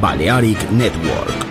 Balearic Network.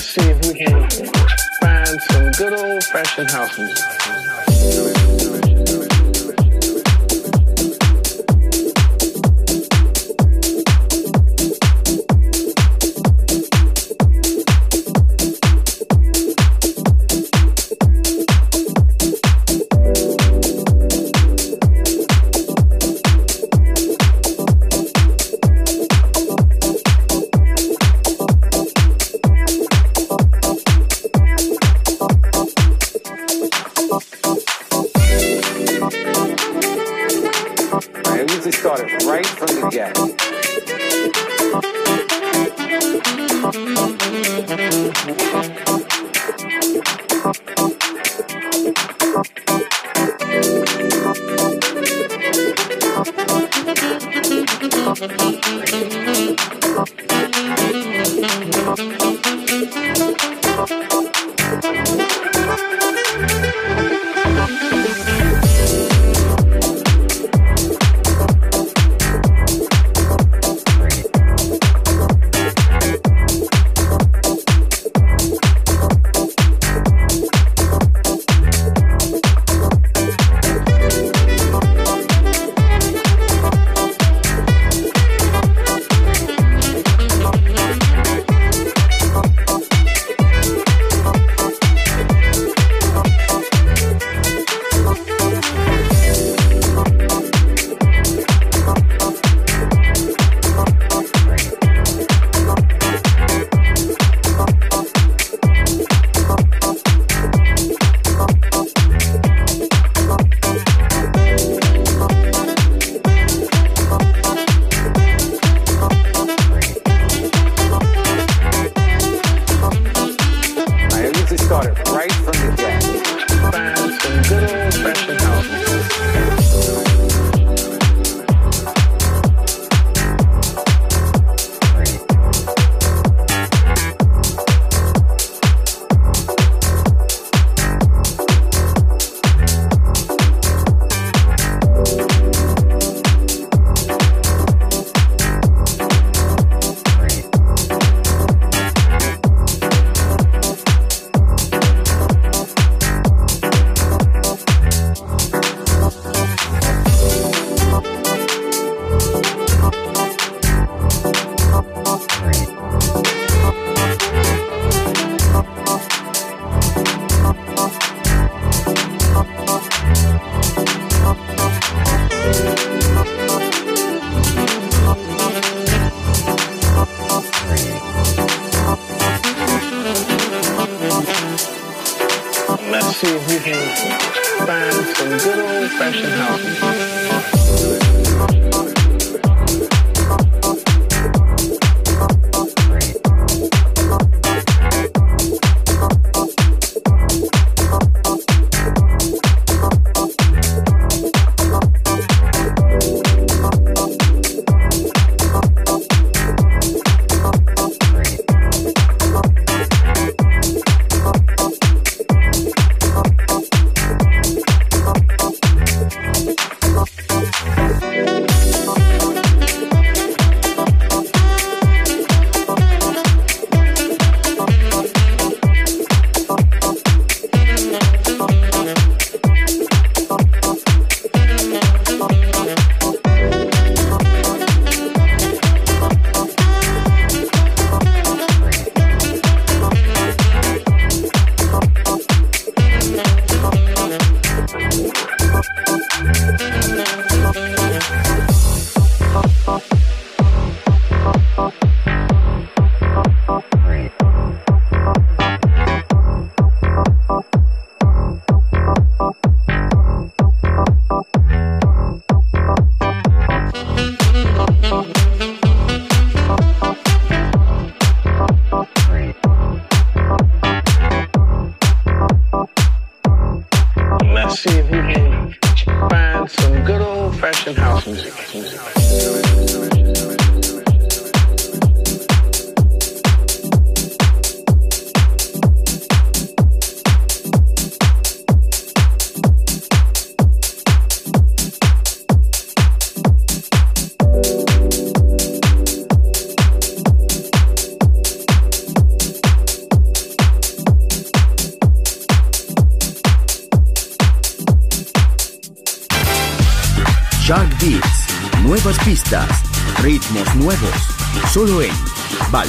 let's see if we can find some good old fashioned house music.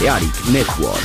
Balearic Network.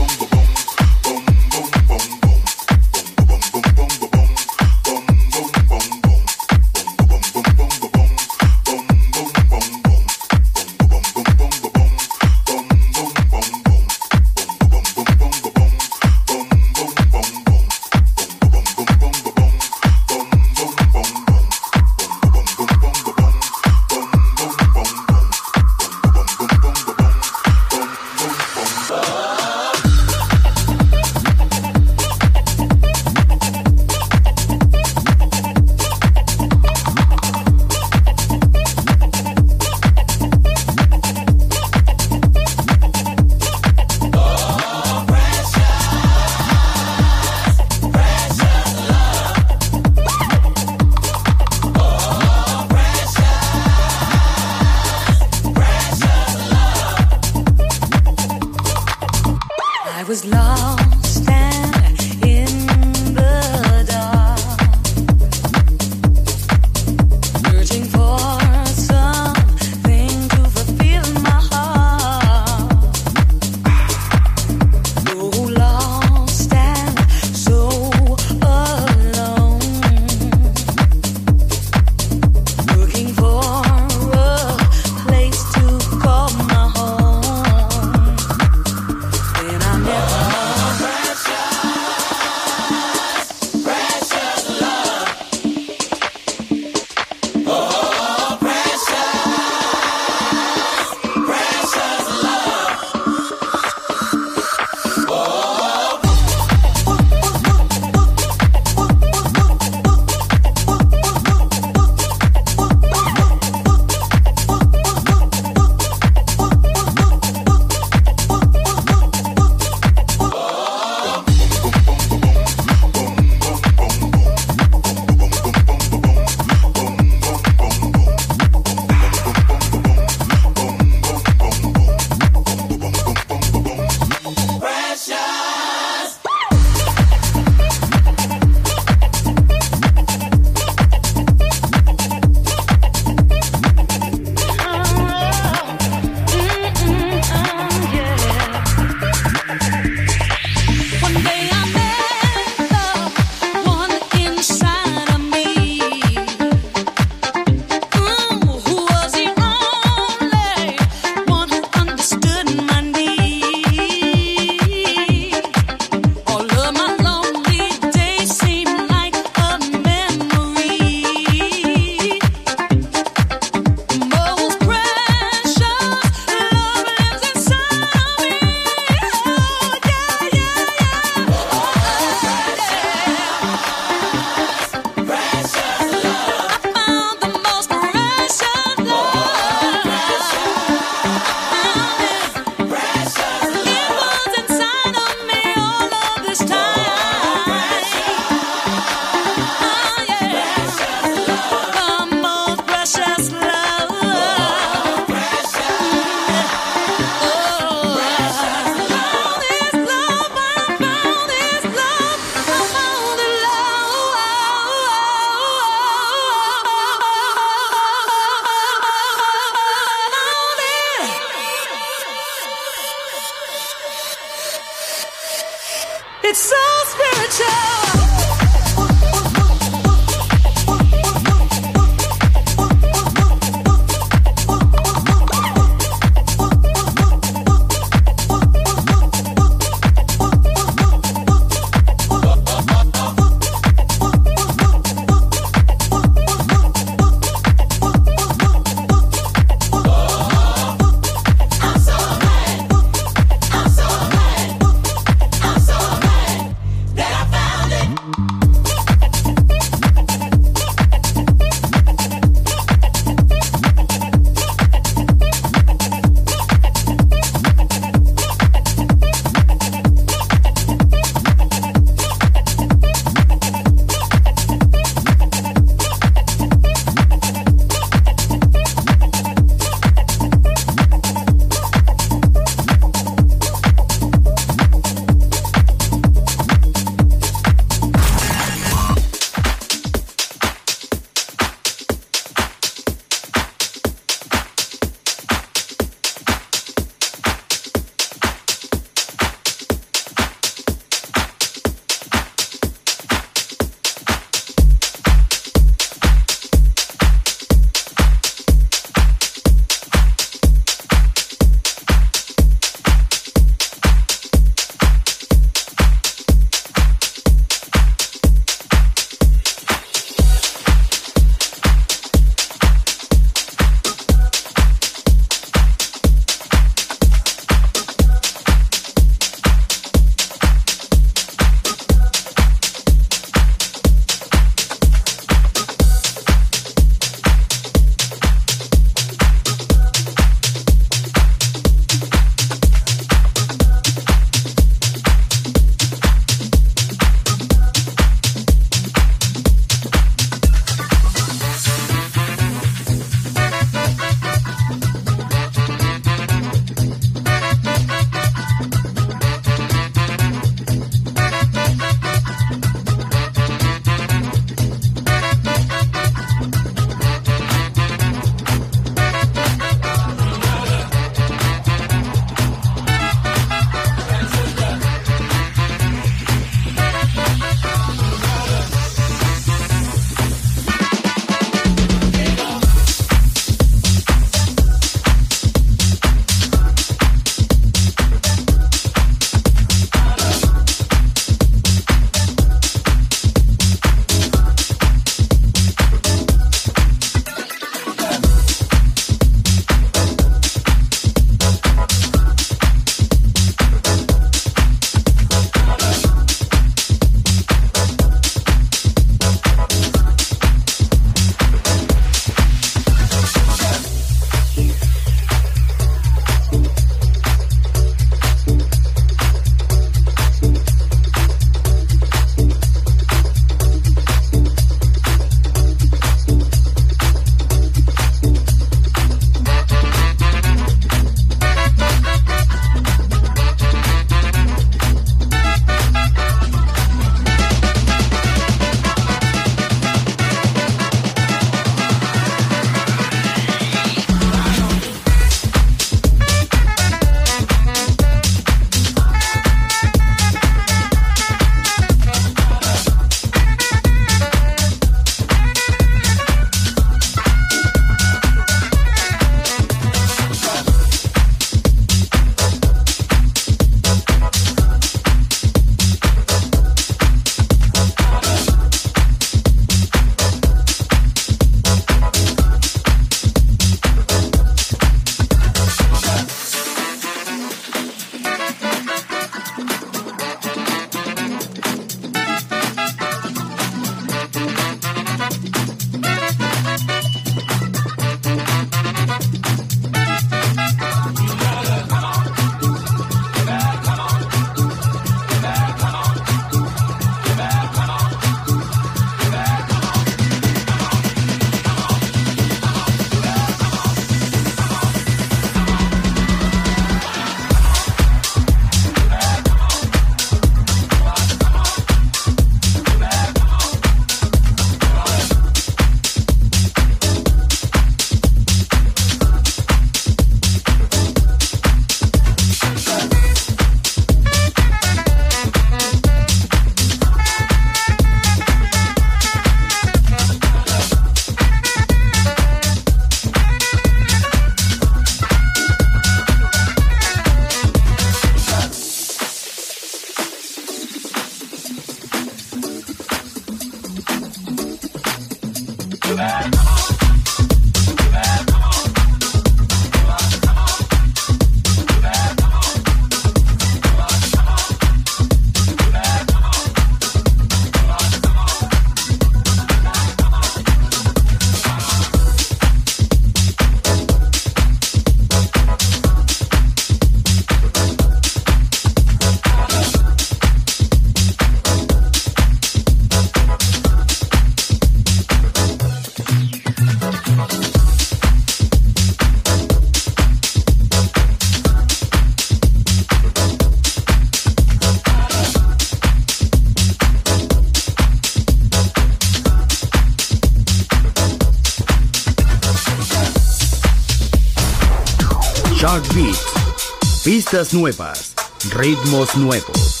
Pistas nuevas, ritmos nuevos.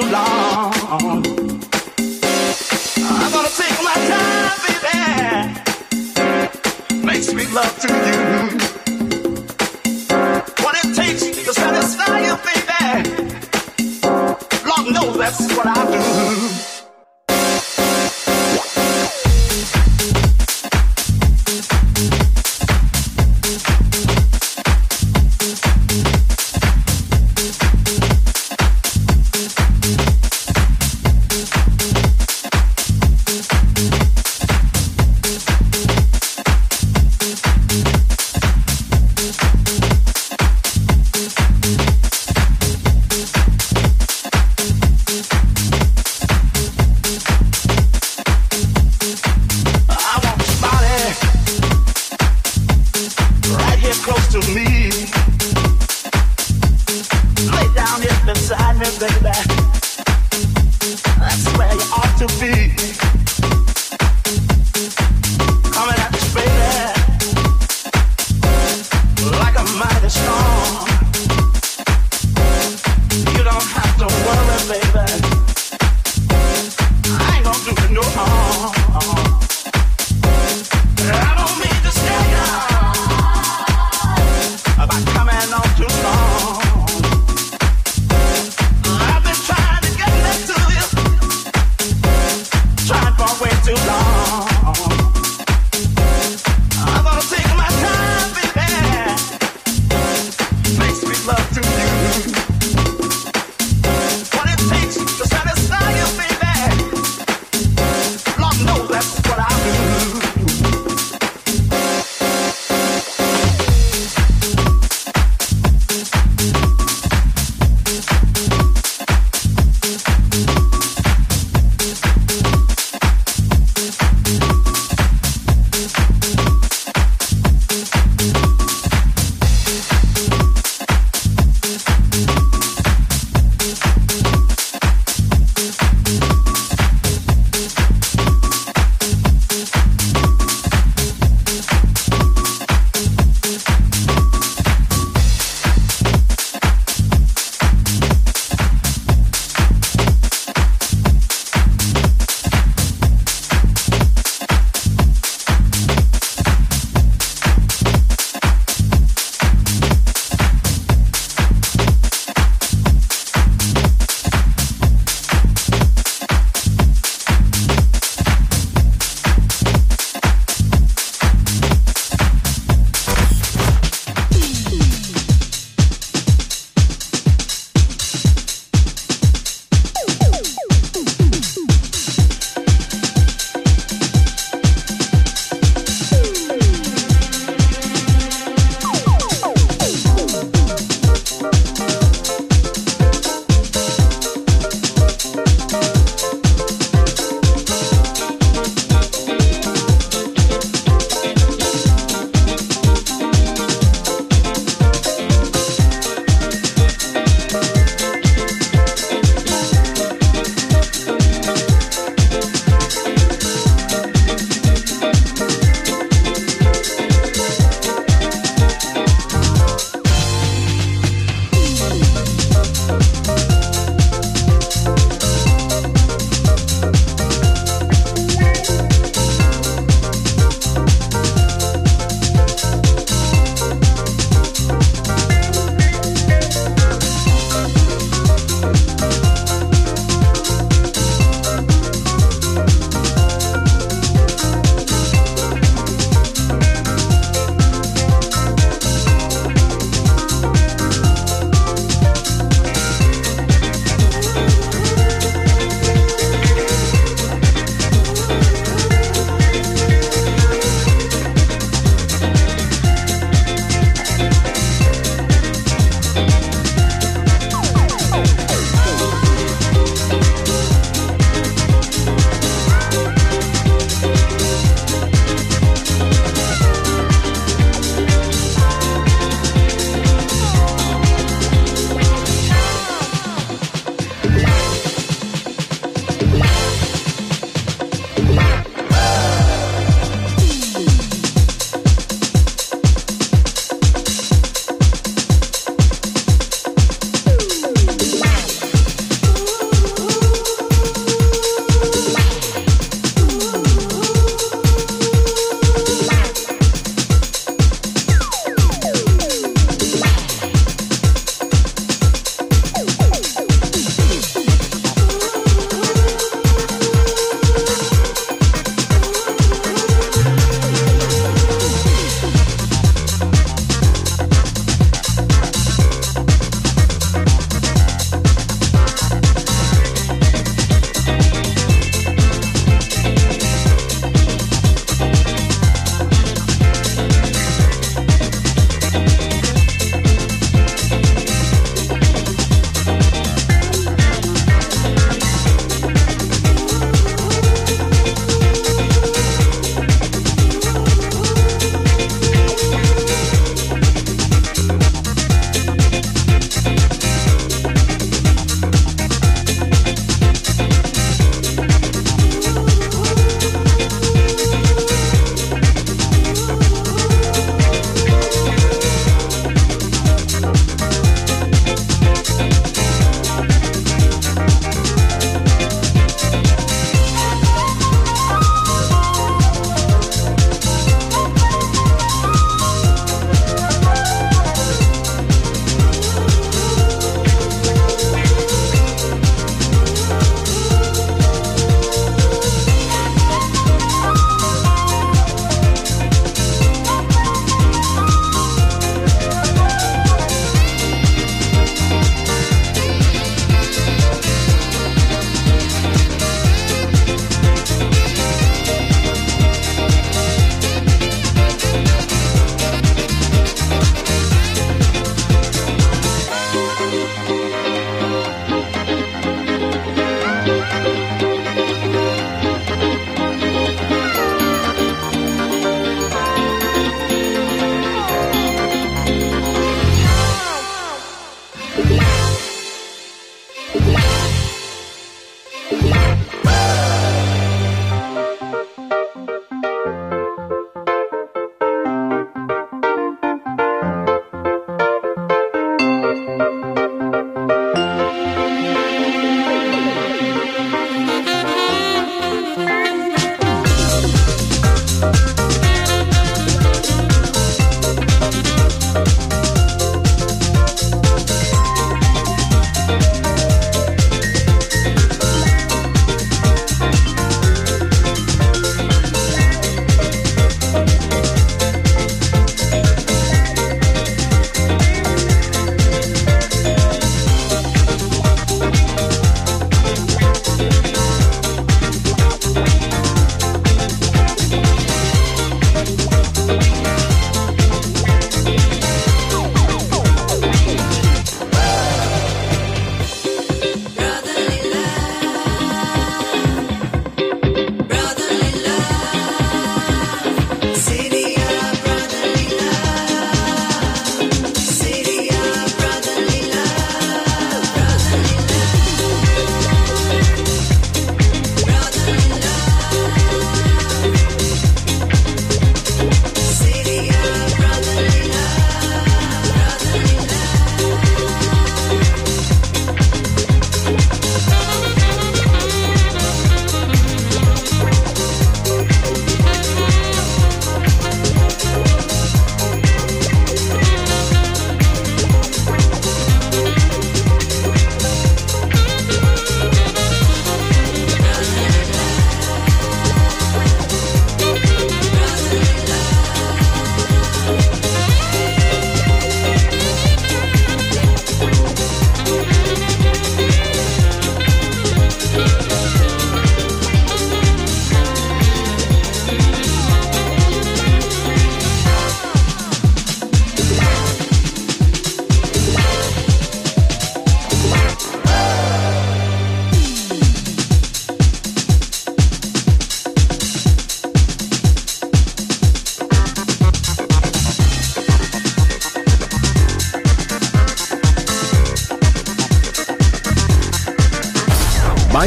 too long. I'm gonna take my time, baby. Make sweet love to you. What it takes to satisfy you, baby. Lord knows that's what I do.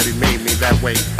Glad he made me that way.